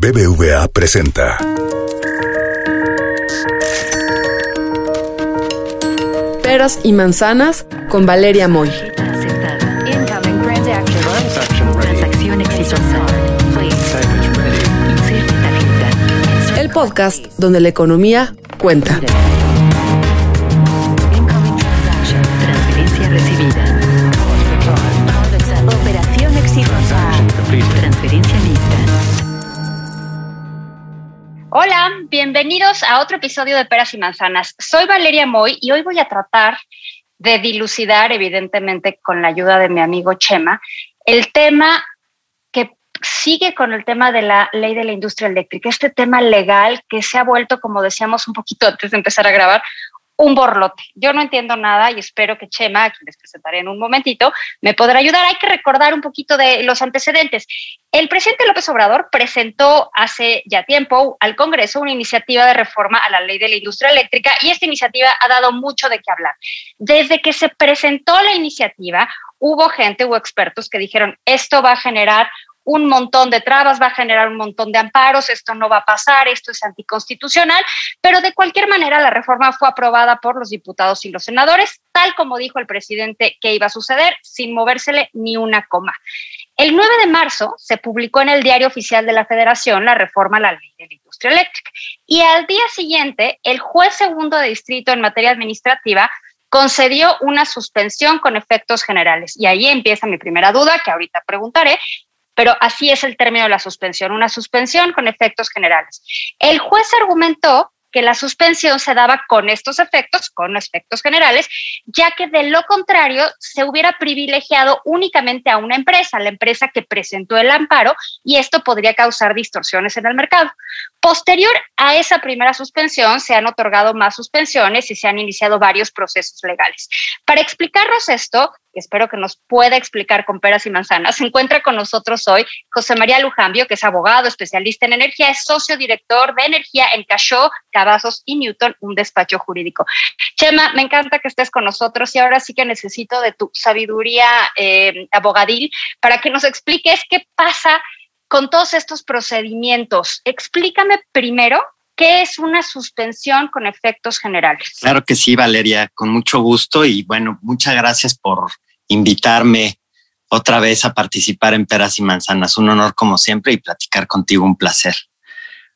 BBVA presenta. Peras y manzanas con Valeria Moy. El podcast donde la economía cuenta. A otro episodio de Peras y Manzanas. Soy Valeria Moy y hoy voy a tratar de dilucidar, evidentemente con la ayuda de mi amigo Chema, el tema que sigue con el tema de la ley de la industria eléctrica, este tema legal que se ha vuelto, como decíamos un poquito antes de empezar a grabar, un borlote. Yo no entiendo nada y espero que Chema, a quien les presentaré en un momentito, me podrá ayudar. Hay que recordar un poquito de los antecedentes. El presidente López Obrador presentó hace ya tiempo al Congreso una iniciativa de reforma a la ley de la industria eléctrica y esta iniciativa ha dado mucho de qué hablar. Desde que se presentó la iniciativa, hubo gente, hubo expertos que dijeron, esto va a generar un montón de trabas, va a generar un montón de amparos, esto no va a pasar, esto es anticonstitucional, pero de cualquier manera la reforma fue aprobada por los diputados y los senadores, tal como dijo el presidente que iba a suceder, sin movérsele ni una coma. El 9 de marzo se publicó en el Diario Oficial de la Federación la reforma a la ley de la industria eléctrica y al día siguiente el juez segundo de distrito en materia administrativa concedió una suspensión con efectos generales. Y ahí empieza mi primera duda, que ahorita preguntaré, pero así es el término de la suspensión, una suspensión con efectos generales. El juez argumentó que la suspensión se daba con estos efectos, con efectos generales, ya que de lo contrario se hubiera privilegiado únicamente a una empresa, la empresa que presentó el amparo, y esto podría causar distorsiones en el mercado. Posterior a esa primera suspensión, se han otorgado más suspensiones y se han iniciado varios procesos legales. Para explicarnos esto, espero que nos pueda explicar con peras y manzanas, se encuentra con nosotros hoy José María Lujambio, que es abogado, especialista en energía, es socio director de energía en Cachó, Cavazos y Newton, un despacho jurídico. Chema, me encanta que estés con nosotros y ahora sí que necesito de tu sabiduría eh, abogadil para que nos expliques qué pasa con todos estos procedimientos. Explícame primero ¿Qué es una suspensión con efectos generales? Claro que sí, Valeria, con mucho gusto y bueno, muchas gracias por invitarme otra vez a participar en Peras y Manzanas. Un honor como siempre y platicar contigo, un placer.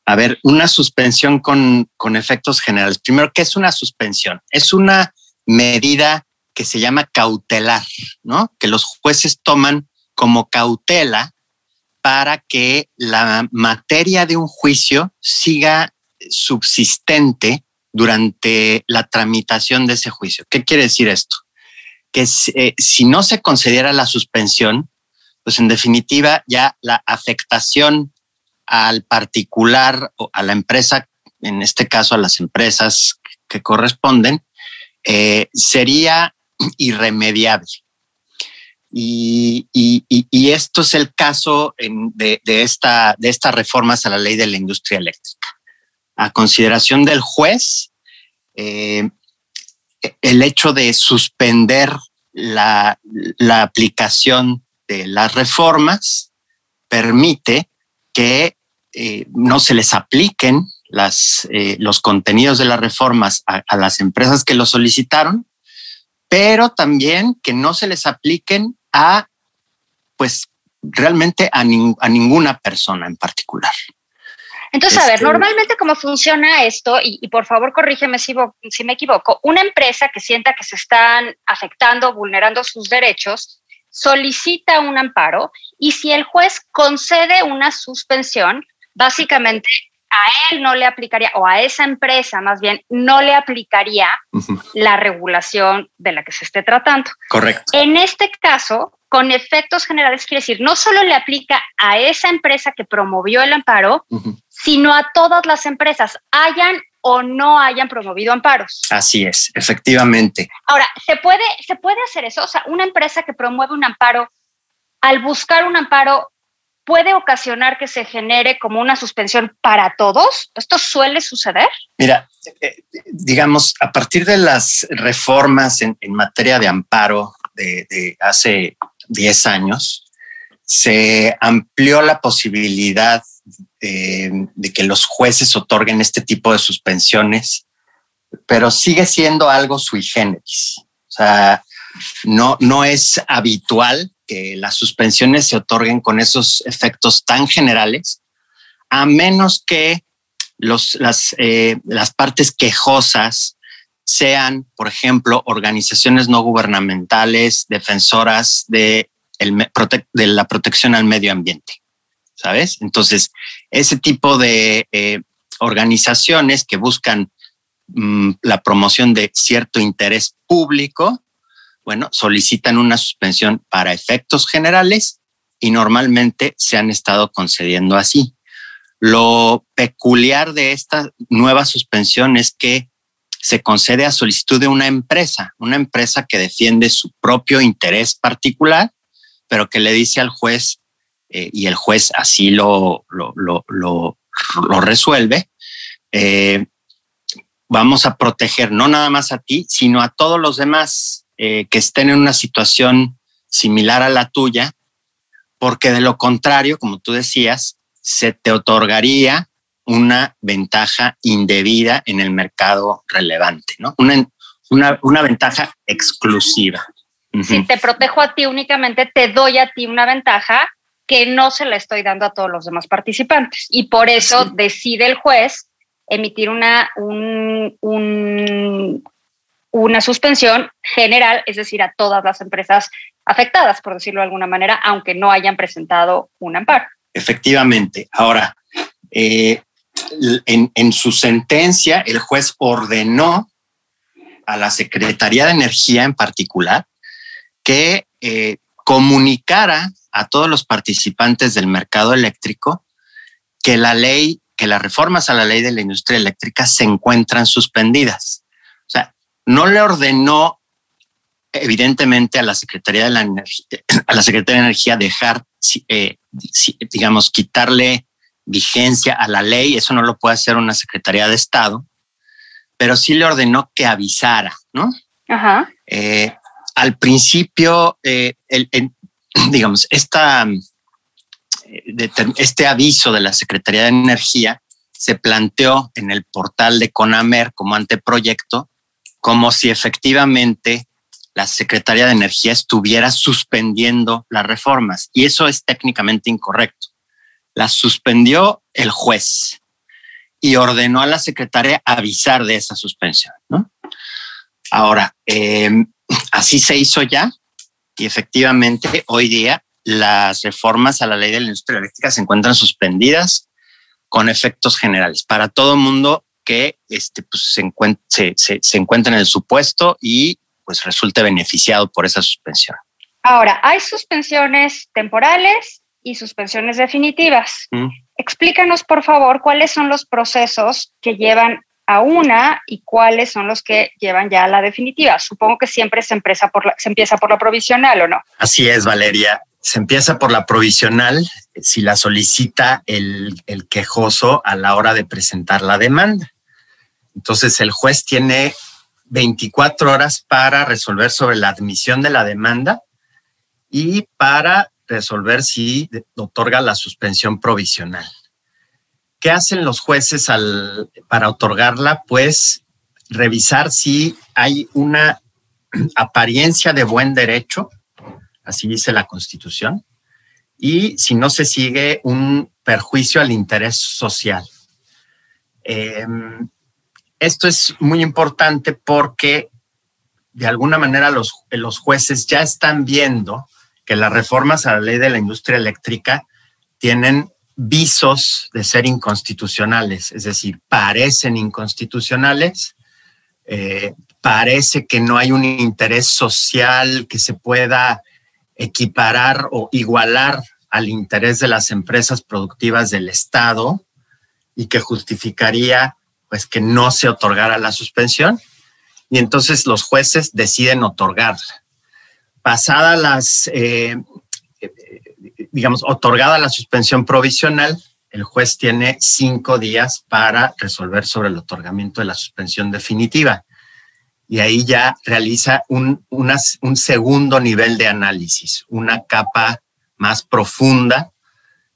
A ver, una suspensión con, con efectos generales. Primero, ¿qué es una suspensión? Es una medida que se llama cautelar, ¿no? Que los jueces toman como cautela para que la materia de un juicio siga subsistente durante la tramitación de ese juicio. ¿Qué quiere decir esto? Que eh, si no se concediera la suspensión, pues en definitiva ya la afectación al particular o a la empresa, en este caso a las empresas que corresponden, eh, sería irremediable. Y, y, y, esto es el caso en, de, de, esta, de estas reformas a la ley de la industria eléctrica a consideración del juez eh, el hecho de suspender la, aplicación de las reformas permite que eh, no se les apliquen las, eh, los contenidos de las reformas a, las empresas que lo solicitaron, pero también que no se les apliquen a, pues, realmente a, a ninguna persona en particular. Entonces, a ver, normalmente cómo funciona esto, y, y por favor corrígeme si, si, me equivoco, una empresa que sienta que se están afectando, vulnerando sus derechos, solicita un amparo y si el juez concede una suspensión, básicamente a él no le aplicaría, o a esa empresa más bien, no le aplicaría uh -huh. la regulación de la que se esté tratando. Correcto. En este caso, con efectos generales, quiere decir, no solo le aplica a esa empresa que promovió el amparo, uh -huh. Sino a todas las empresas, hayan o no hayan promovido amparos. Así es, efectivamente. Ahora, ¿se puede, ¿se puede hacer eso? O sea, una empresa que promueve un amparo, al buscar un amparo, puede ocasionar que se genere como una suspensión para todos? ¿Esto suele suceder? Mira, eh, digamos, a partir de las reformas en, en materia de amparo de, de hace 10 años, se amplió la posibilidad eh, de que los jueces otorguen este tipo de suspensiones, pero sigue siendo algo sui generis. O sea, no, no es habitual que las suspensiones se otorguen con esos efectos tan generales, a menos que los, las, eh, las partes quejosas sean, por ejemplo, organizaciones no gubernamentales defensoras de, de la protección al medio ambiente, ¿sabes? Entonces, ese tipo de eh, organizaciones que buscan mm, la promoción de cierto interés público, bueno, solicitan una suspensión para efectos generales y normalmente se han estado concediendo así. Lo peculiar de esta nueva suspensión es que se concede a solicitud de una empresa, una empresa que defiende su propio interés particular, pero que le dice al juez, eh, y el juez así lo, lo, lo, resuelve, eh, vamos a proteger no nada más a ti, sino a todos los demás eh, que estén en una situación similar a la tuya, porque de lo contrario, como tú decías, se te otorgaría una ventaja indebida en el mercado relevante, ¿no? Una, una, una ventaja exclusiva. Si te protejo a ti únicamente, te doy a ti una ventaja que no se la estoy dando a todos los demás participantes. Y por eso decide el juez emitir una, un, un, una suspensión general, es decir, a todas las empresas afectadas, por decirlo de alguna manera, aunque no hayan presentado un amparo. Efectivamente. Ahora, eh, en, su sentencia, el juez ordenó a la Secretaría de Energía en particular que eh, comunicara a todos los participantes del mercado eléctrico que la ley, que las reformas a la ley de la industria eléctrica se encuentran suspendidas. O sea, no le ordenó evidentemente a la Secretaría de la Energía, a la Secretaría de Energía dejar, eh, digamos, quitarle vigencia a la ley, eso no lo puede hacer una Secretaría de Estado, pero sí le ordenó que avisara, ¿no? Ajá. Eh, al principio, eh, digamos, esta, eh, este aviso de la Secretaría de Energía se planteó en el portal de CONAMER como anteproyecto, como si efectivamente la Secretaría de Energía estuviera suspendiendo las reformas. Y eso es técnicamente incorrecto la suspendió el juez y ordenó a la secretaria avisar de esa suspensión. ¿no? Ahora, em, así se hizo ya y efectivamente hoy día las reformas a la ley de la industria eléctrica se encuentran suspendidas con efectos generales para todo el mundo que este, pues, se, encuentre, se, se encuentra en el supuesto y pues resulte beneficiado por esa suspensión. Ahora, hay suspensiones temporales y suspensiones definitivas. Mm. Explícanos, por favor, cuáles son los procesos que llevan a una y cuáles son los que llevan ya a la definitiva. Supongo que siempre se, empieza por la, se empieza por la provisional o no. Así es, Valeria. Se empieza por la provisional si la solicita el, el quejoso a la hora de presentar la demanda. Entonces el juez tiene 24 horas para resolver sobre la admisión de la demanda y para resolver si otorga la suspensión provisional. ¿Qué hacen los jueces al, para otorgarla? Pues revisar si hay una apariencia de buen derecho, así dice la Constitución, y si no se sigue un perjuicio al interés social. Em, esto es muy importante porque de alguna manera los, los jueces ya están viendo que las reformas a la ley de la industria eléctrica tienen visos de ser inconstitucionales, es decir, parecen inconstitucionales, eh, parece que no hay un interés social que se pueda equiparar o igualar al interés de las empresas productivas del Estado y que justificaría pues que no se otorgara la suspensión. Y entonces los jueces deciden otorgarla. Pasada las, eh, digamos, otorgada la suspensión provisional, el juez tiene cinco días para resolver sobre el otorgamiento de la suspensión definitiva. Y ahí ya realiza un, un segundo nivel de análisis, una capa más profunda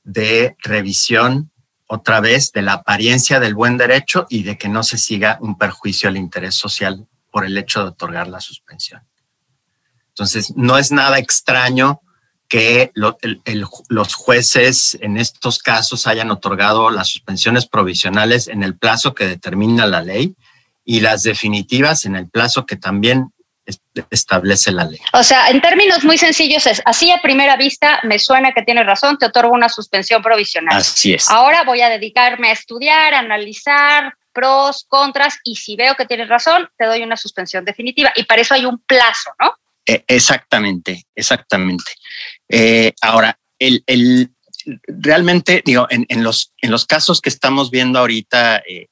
de revisión otra vez de la apariencia del buen derecho y de que no se siga un perjuicio al interés social por el hecho de otorgar la suspensión. Entonces, no es nada extraño que los jueces en estos casos hayan otorgado las suspensiones provisionales en el plazo que determina la ley y las definitivas en el plazo que también establece la ley. O sea, en términos muy sencillos es, así a primera vista me suena que tienes razón, te otorgo una suspensión provisional. Así es. Ahora voy a dedicarme a estudiar, a analizar pros, contras y si veo que tienes razón, te doy una suspensión definitiva y para eso hay un plazo, ¿no? E, exactamente, exactamente. Eh, ahora, el, el, realmente, digo, en, en, los, en los casos que estamos viendo ahorita eh,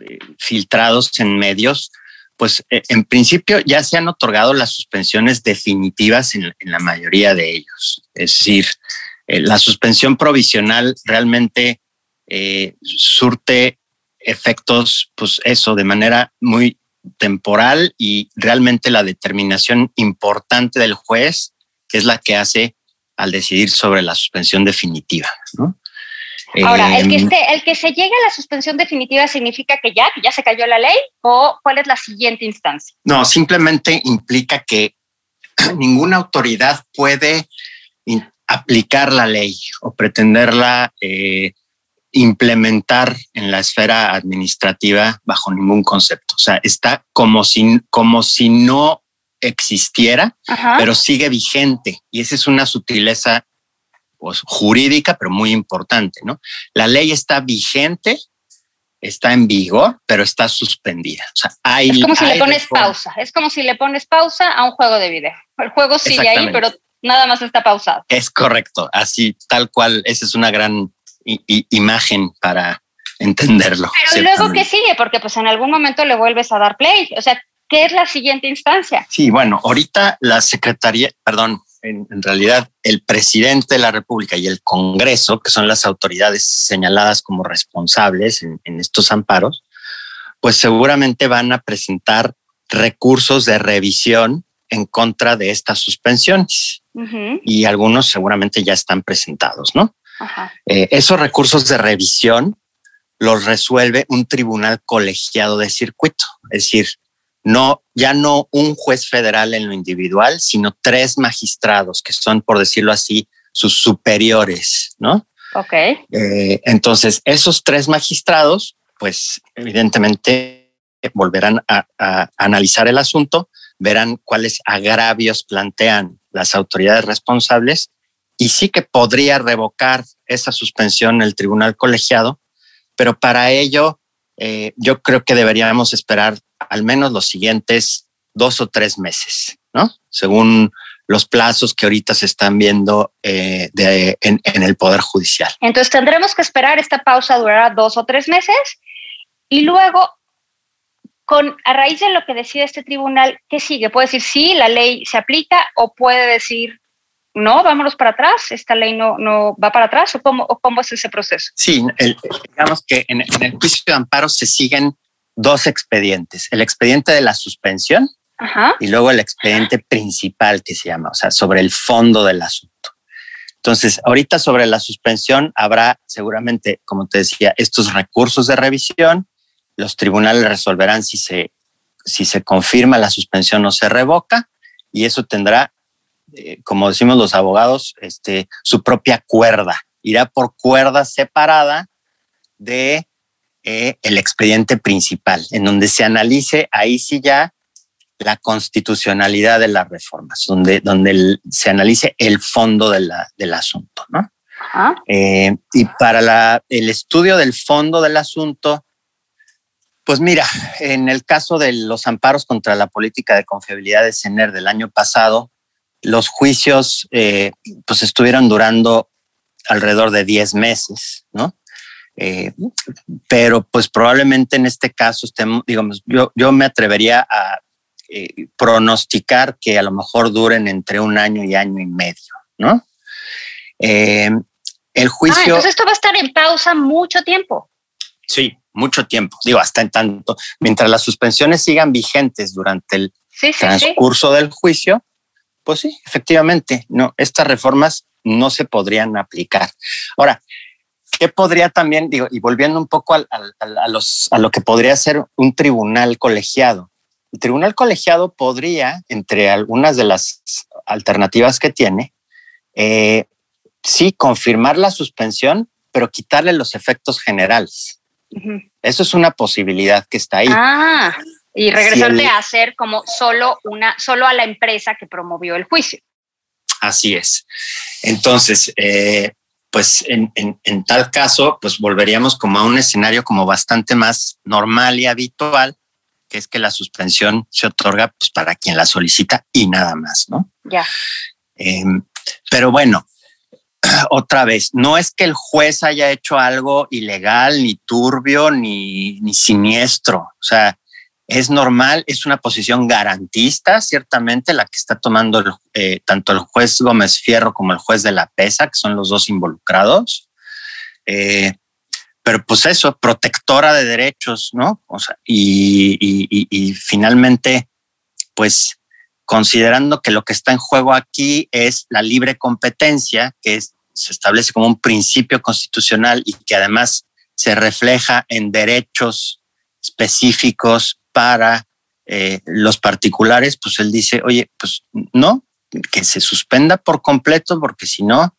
eh, filtrados en medios, pues en principio ya se han otorgado las suspensiones definitivas en, la mayoría de ellos. Es decir, la suspensión provisional realmente surte efectos, pues eso, de manera muy temporal y realmente la determinación importante del juez es la que hace al decidir sobre la suspensión definitiva. ¿no? Ahora, el que, em, esté, el que se llegue a la suspensión definitiva significa que ya, ya se cayó la ley o cuál es la siguiente instancia? No, simplemente implica que ninguna autoridad puede aplicar la ley o pretenderla eh, implementar en la esfera administrativa bajo ningún concepto. O sea, está como si, como si no existiera, pero sigue vigente. Y esa es una sutileza pues, jurídica, pero muy importante, ¿no? La ley está vigente, está en vigor, pero está suspendida. O sea, hay, es como si le pones pausa, es como si le pones pausa a un juego de video. El juego sigue ahí, pero nada más está pausado. Es correcto, así, tal cual, esa es una gran imagen para entenderlo. Pero luego, ¿qué sigue? Porque pues en algún momento le vuelves a dar play. O sea, ¿qué es la siguiente instancia? Sí, bueno, ahorita la Secretaría, perdón, en, realidad el presidente de la República y el Congreso, que son las autoridades señaladas como responsables en, estos amparos, pues seguramente van a presentar recursos de revisión en contra de estas suspensiones. Y algunos seguramente ya están presentados, ¿no? Eh, esos recursos de revisión los resuelve un tribunal colegiado de circuito, es decir, no, ya no un juez federal en lo individual, sino tres magistrados que son, por decirlo así, sus superiores, ¿no? Ok. Eh, entonces, esos tres magistrados, pues evidentemente volverán a, a, analizar el asunto, verán cuáles agravios plantean las autoridades responsables y sí que podría revocar esa suspensión el tribunal colegiado, pero para ello eh, yo creo que deberíamos esperar al menos los siguientes dos o tres meses, ¿no? Según los plazos que ahorita se están viendo eh, en, el Poder Judicial. Entonces tendremos que esperar, esta pausa durará dos o tres meses y luego, con, a raíz de lo que decide este tribunal, ¿qué sigue? Puede decir sí, la ley se aplica o puede decir no, vámonos para atrás, esta ley no, no va para atrás o cómo, cómo es ese proceso? Sí, digamos que en, el juicio de amparo se siguen dos expedientes, el expediente de la suspensión y luego el expediente principal que se llama, o sea, sobre el fondo del asunto. Entonces, ahorita sobre la suspensión habrá seguramente, como te decía, estos recursos de revisión, los tribunales resolverán si se, si se confirma la suspensión o se revoca y eso tendrá eh, como decimos los abogados, este, su propia cuerda. Irá por cuerda separada de eh, el expediente principal, en donde se analice ahí sí ya la constitucionalidad de las reformas, donde, donde se analice el fondo de la, del asunto, ¿no? Eh, y para la, el estudio del fondo del asunto, pues mira, en el caso de los amparos contra la política de confiabilidad de CENER del año pasado, los juicios eh, pues estuvieron durando alrededor de 10 meses, ¿no? Eh, pero pues probablemente en este caso estemos, digamos, yo, yo me atrevería a eh, pronosticar que a lo mejor duren entre un año y año y medio, ¿no? el juicio... Ah, entonces esto va a estar en pausa mucho tiempo. Sí, mucho tiempo. Digo, hasta en tanto, mientras las suspensiones sigan vigentes durante el transcurso del juicio, pues sí, efectivamente, no, estas reformas no se podrían aplicar. Ahora, ¿qué podría también, digo, y volviendo un poco a, los, a lo que podría ser un tribunal colegiado? El tribunal colegiado podría, entre algunas de las alternativas que tiene, eh, sí confirmar la suspensión, pero quitarle los efectos generales. Eso es una posibilidad que está ahí. Ah, y regresarle a hacer como solo una, solo a la empresa que promovió el juicio. Así es. Entonces, eh, pues en, en, tal caso, pues volveríamos como a un escenario como bastante más normal y habitual, que es que la suspensión se otorga pues para quien la solicita y nada más, ¿no? Ya. Em, pero bueno, otra vez, no es que el juez haya hecho algo ilegal, ni turbio, ni, ni siniestro. O sea, es normal, es una posición garantista, ciertamente, la que está tomando eh, tanto el juez Gómez Fierro como el juez de la PESA, que son los dos involucrados. Eh, pero pues eso, protectora de derechos, ¿no? Y, finalmente, pues considerando que lo que está en juego aquí es la libre competencia, que se establece como un principio constitucional y que además se refleja en derechos específicos para eh, los particulares, pues él dice, oye, pues no, que se suspenda por completo, porque si no,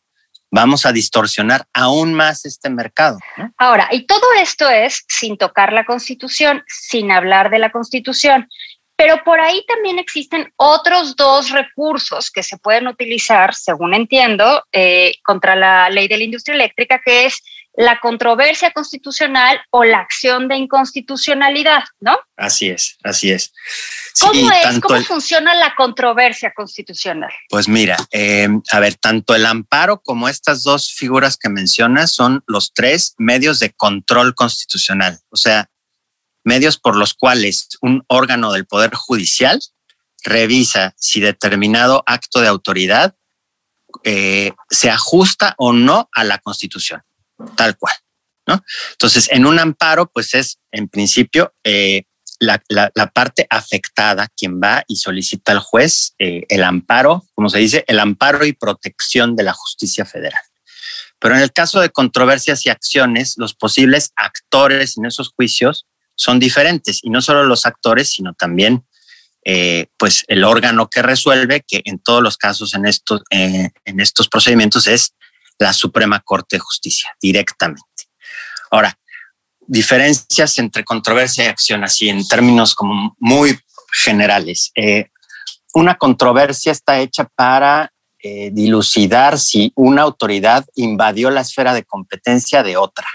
vamos a distorsionar aún más este mercado. Ahora, y todo esto es sin tocar la constitución, sin hablar de la constitución. Pero por ahí también existen otros dos recursos que se pueden utilizar, según entiendo, eh, contra la ley de la industria eléctrica, que es la controversia constitucional o la acción de inconstitucionalidad, ¿no? Así es, así es. ¿Cómo es? ¿Cómo funciona la controversia constitucional? Pues mira, eh, a ver, tanto el amparo como estas dos figuras que mencionas son los tres medios de control constitucional, o sea, medios por los cuales un órgano del Poder Judicial revisa si determinado acto de autoridad eh, se ajusta o no a la Constitución tal cual. ¿no? Entonces, en un amparo, pues es en principio eh, la, parte afectada quien va y solicita al juez eh, el amparo, como se dice, el amparo y protección de la justicia federal. Pero en el caso de controversias y acciones, los posibles actores en esos juicios son diferentes y no solo los actores, sino también eh, pues el órgano que resuelve, que en todos los casos en estos, en estos procedimientos es la Suprema Corte de Justicia directamente. Ahora, diferencias entre controversia y acción, así en términos como muy generales. Eh, una controversia está hecha para eh, dilucidar si una autoridad invadió la esfera de competencia de otra.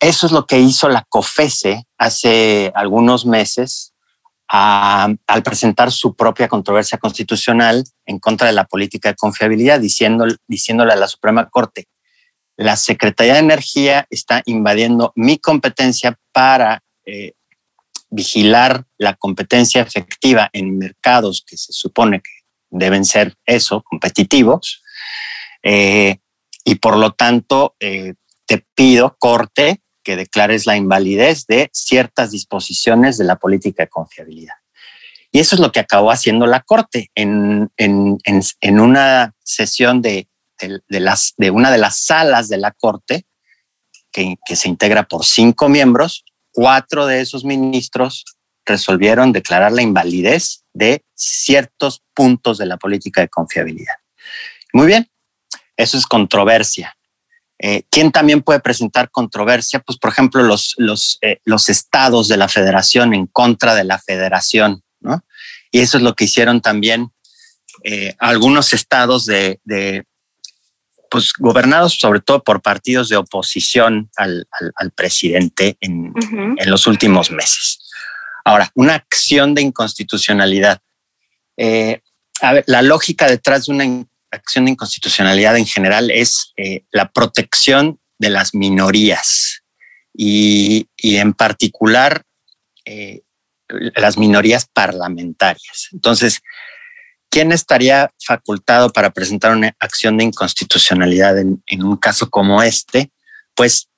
Eso es lo que hizo la COFESE hace algunos meses al presentar su propia controversia constitucional en contra de la política de confiabilidad, diciéndole a la Suprema Corte, la Secretaría de Energía está invadiendo mi competencia para eh, vigilar la competencia efectiva en mercados que se supone que deben ser eso, competitivos. Eh, y por lo tanto, eh, te pido, Corte, que declares la invalidez de ciertas disposiciones de la política de confiabilidad. Y eso es lo que acabó haciendo la Corte en, una sesión de, las, de una de las salas de la Corte, que, que se integra por cinco miembros, cuatro de esos ministros resolvieron declarar la invalidez de ciertos puntos de la política de confiabilidad. Muy bien, eso es controversia. Eh, ¿Quién también puede presentar controversia? Pues, por ejemplo, los, los, eh, los estados de la federación en contra de la federación, ¿no? Y eso es lo que hicieron también eh, algunos estados de, de, pues, gobernados sobre todo por partidos de oposición al, al, presidente en, en, los últimos meses. Ahora, una acción de inconstitucionalidad. a ver, la lógica detrás de una acción de inconstitucionalidad en general es eh, la protección de las minorías y, en particular eh, las minorías parlamentarias. Entonces, ¿quién estaría facultado para presentar una acción de inconstitucionalidad en, un caso como este? Pues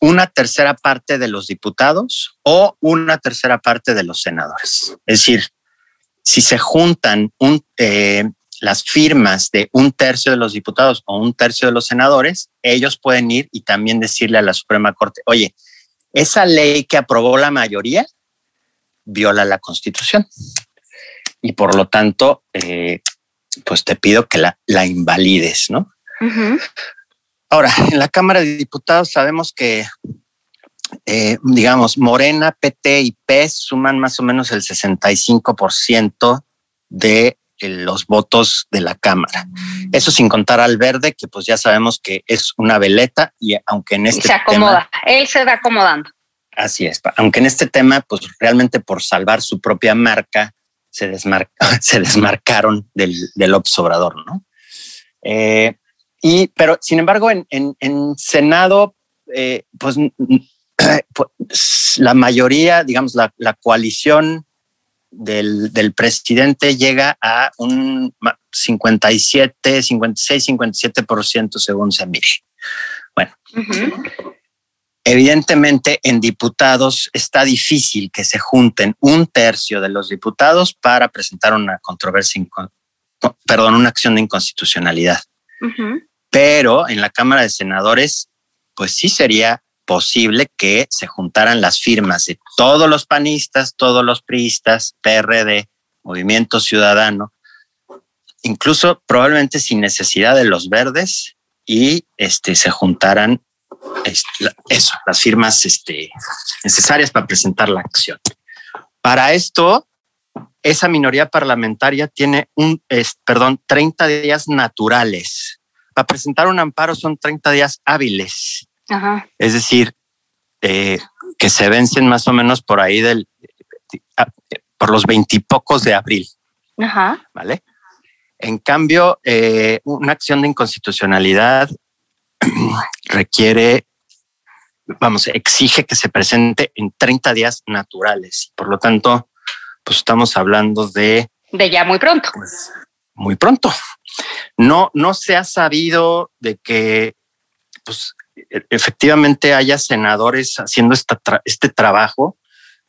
una tercera parte de los diputados o una tercera parte de los senadores. Es decir, si se juntan un, eh, las firmas de un tercio de los diputados o un tercio de los senadores, ellos pueden ir y también decirle a la Suprema Corte, oye, esa ley que aprobó la mayoría viola la Constitución. Y por lo tanto, eh, pues te pido que la, la invalides, ¿no? Ahora, en la Cámara de Diputados sabemos que, eh, digamos, Morena, PT y PES suman más o menos el 65% de los votos de la Cámara. Eso sin contar al verde, que pues ya sabemos que es una veleta y aunque en este se acomoda, él se va acomodando. Así es, aunque en este tema pues realmente por salvar su propia marca se, se desmarcaron del, del obsobrador, ¿no? Eh, y, pero sin embargo, en, en, Senado, eh, pues, pues, la mayoría, digamos, la, la coalición del, del, presidente llega a un 57, 56, 57% según se mire. Bueno, evidentemente en diputados está difícil que se junten un tercio de los diputados para presentar una controversia, perdón, una acción de inconstitucionalidad. Pero en la Cámara de Senadores, pues sí sería posible que se juntaran las firmas de todos los panistas, todos los priistas, PRD, Movimiento Ciudadano, incluso probablemente sin necesidad de los verdes y este, se juntaran este, eso, las firmas este, necesarias para presentar la acción. Para esto, esa minoría parlamentaria tiene un, perdón, 30 días naturales. Para presentar un amparo son 30 días hábiles es decir, eh, que se vencen más o menos por ahí del, por los veintipocos de abril. ¿Vale? En cambio, eh, una acción de inconstitucionalidad requiere, vamos, exige que se presente en 30 días naturales. Por lo tanto, pues estamos hablando de... De ya muy pronto. Pues, muy pronto. No, no se ha sabido de que pues, efectivamente haya senadores haciendo este trabajo,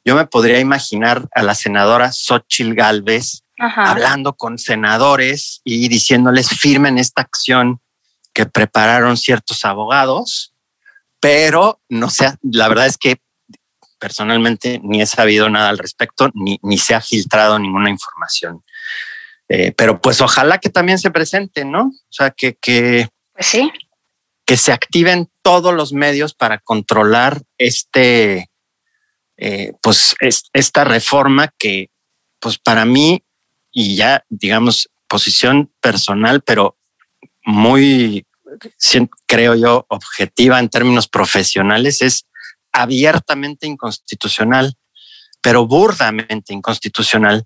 yo me podría imaginar a la senadora Xochil Galvez hablando con senadores y diciéndoles firmen esta acción que prepararon ciertos abogados, pero no sé, la verdad es que personalmente ni he sabido nada al respecto, ni, ni se ha filtrado ninguna información. Eh, pero pues ojalá que también se presente, ¿no? O sea, que, que, pues sí que se activen todos los medios para controlar este, eh, pues esta reforma que, pues para mí, y ya digamos, posición personal, pero muy, creo yo, objetiva en términos profesionales, es abiertamente inconstitucional, pero burdamente inconstitucional,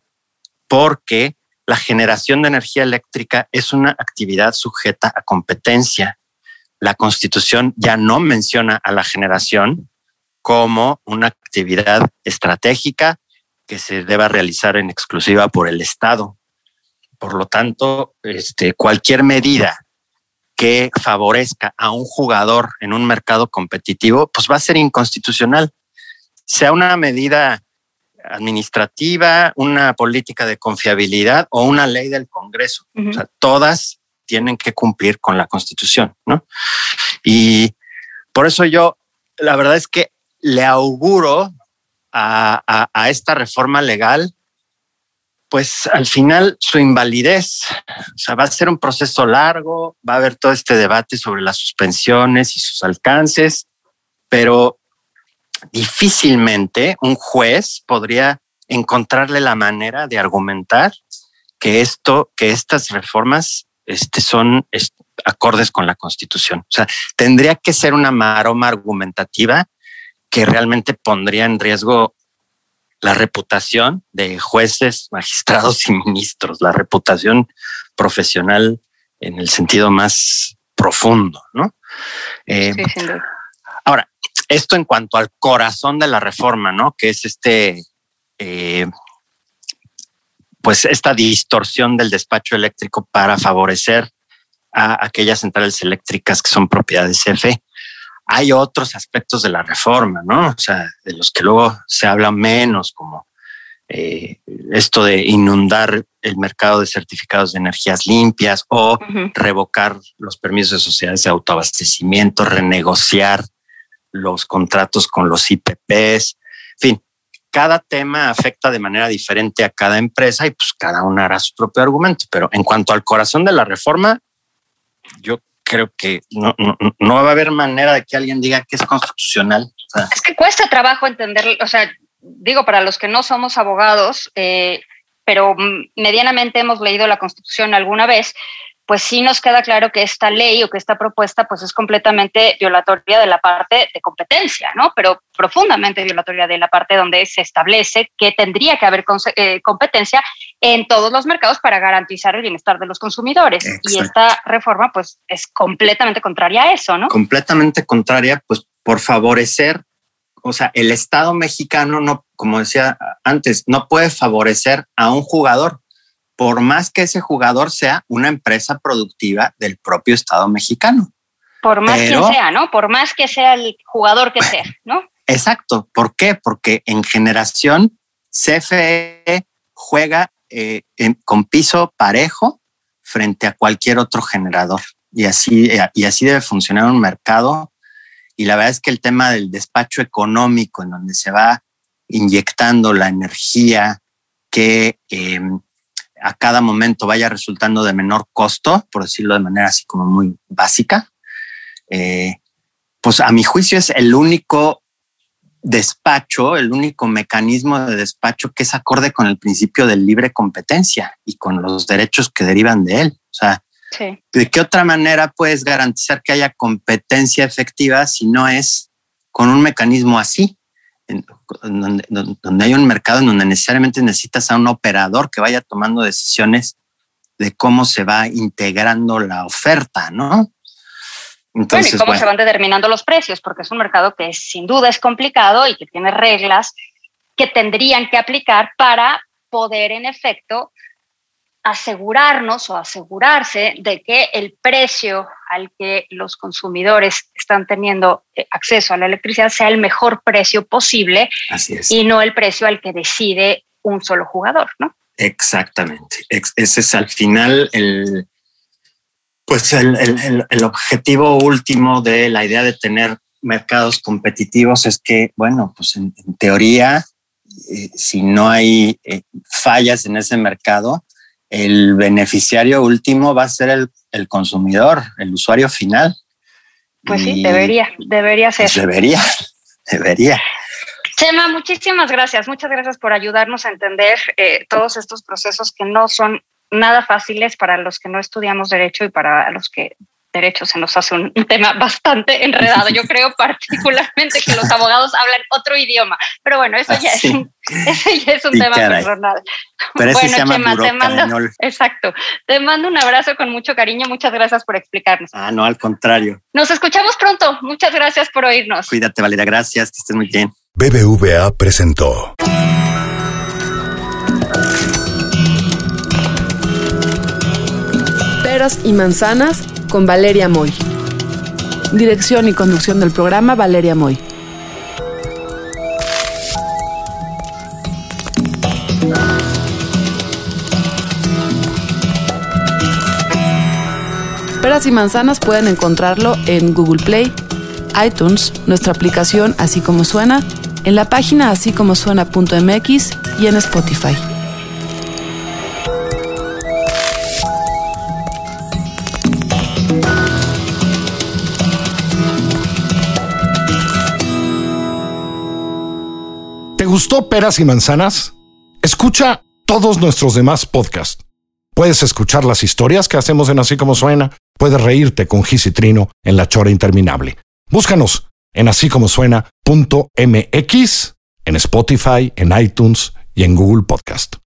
porque la generación de energía eléctrica es una actividad sujeta a competencia la Constitución ya no menciona a la generación como una actividad estratégica que se deba realizar en exclusiva por el Estado. Por lo tanto, este, cualquier medida que favorezca a un jugador en un mercado competitivo, pues va a ser inconstitucional. Sea una medida administrativa, una política de confiabilidad o una ley del Congreso. O sea, todas tienen que cumplir con la Constitución, ¿no? Y por eso yo, la verdad es que le auguro a, esta reforma legal, pues al final su invalidez. O sea, va a ser un proceso largo, va a haber todo este debate sobre las suspensiones y sus alcances, pero difícilmente un juez podría encontrarle la manera de argumentar que esto, que estas reformas este, son acordes con la Constitución. O sea, tendría que ser una maroma argumentativa que realmente pondría en riesgo la reputación de jueces, magistrados y ministros, la reputación profesional en el sentido más profundo, ¿no? Eh, ahora, esto en cuanto al corazón de la reforma, ¿no? Que es este eh, pues esta distorsión del despacho eléctrico para favorecer a aquellas centrales eléctricas que son propiedad de CFE. Hay otros aspectos de la reforma, ¿no? O sea, de los que luego se habla menos, como eh, esto de inundar el mercado de certificados de energías limpias o revocar los permisos de sociedades de autoabastecimiento, renegociar los contratos con los IPPs, en fin, cada tema afecta de manera diferente a cada empresa y pues cada una hará su propio argumento. Pero en cuanto al corazón de la reforma, yo creo que no, no, no va a haber manera de que alguien diga que es constitucional. Es que cuesta trabajo entender, o sea, digo, para los que no somos abogados, eh, pero medianamente hemos leído la Constitución alguna vez, pues sí nos queda claro que esta ley o que esta propuesta pues es completamente violatoria de la parte de competencia, ¿no? Pero profundamente violatoria de la parte donde se establece que tendría que haber eh, competencia en todos los mercados para garantizar el bienestar de los consumidores. Y esta reforma pues es completamente contraria a eso, ¿no? completamente contraria, pues por favorecer, o sea, el Estado mexicano no, como decía antes, no puede favorecer a un jugador, por más que ese jugador sea una empresa productiva del propio Estado mexicano. Por más Pero- quien sea, ¿no? Por más que sea el jugador que sea, ¿no? Exacto. ¿Por qué? Porque en generación CFE juega eh, en- con piso parejo frente a cualquier otro generador. Y así, y así debe funcionar un mercado. Y la verdad es que el tema del despacho económico, en donde se va inyectando la energía que eh, a cada momento vaya resultando de menor costo, por decirlo de manera así como muy básica, eh, pues a mi juicio es el único despacho, el único mecanismo de despacho que es acorde con el principio de libre competencia y con los derechos que derivan de él. O sea, Sí. ¿de qué otra manera puedes garantizar que haya competencia efectiva si no es con un mecanismo así? Donde, donde- hay un mercado en donde necesariamente necesitas a un operador que vaya tomando decisiones de cómo se va integrando la oferta, ¿no? Bueno, Entonces, y cómo bueno, se van determinando los precios, porque es un mercado que sin duda es complicado y que tiene reglas que tendrían que aplicar para poder, en efecto, asegurarnos o asegurarse de que el precio al que los consumidores están teniendo eh, acceso a la electricidad sea el mejor precio posible así es. y no el precio al que decide un solo jugador, ¿no? Exactamente. Ex- Ese es al final el, pues el, el- el- el objetivo último de la idea de tener mercados competitivos es que, bueno, pues en, en teoría, eh, si no hay eh, fallas en ese mercado, el beneficiario último va a ser el, el consumidor, el usuario final. Pues sí, debería, debería ser. pues, debería, debería. Chema, muchísimas gracias. Muchas gracias por ayudarnos a entender eh, todos estos procesos que no son nada fáciles para los que no estudiamos derecho y para los que derecho se nos hace un, un tema bastante enredado. Yo creo particularmente que los abogados hablan otro idioma, pero bueno, eso ya, Ah, Sí. es, un, eso ya es un Sí, tema caray. personal. Pero ese Bueno, se llama Chema, te mando-. Exacto. Te mando un abrazo con mucho cariño. Muchas gracias por explicarnos. Ah, no, al contrario. Nos escuchamos pronto. Muchas gracias por oírnos. Cuídate, Valeria. Gracias. Que estés muy bien. BBVA presentó. Peras y manzanas con Valeria Moy. Dirección y conducción del programa Valeria Moy. Peras y manzanas pueden encontrarlo en Google Play, iTunes, nuestra aplicación Así como suena, en la página así como suena.mx y en Spotify. Gustó Peras y Manzanas? Escucha todos nuestros demás podcasts. Puedes escuchar las historias que hacemos en Así como suena. Puedes reírte con Gis y Trino en La Chora Interminable. Búscanos en así como en Spotify, en iTunes y en Google Podcast.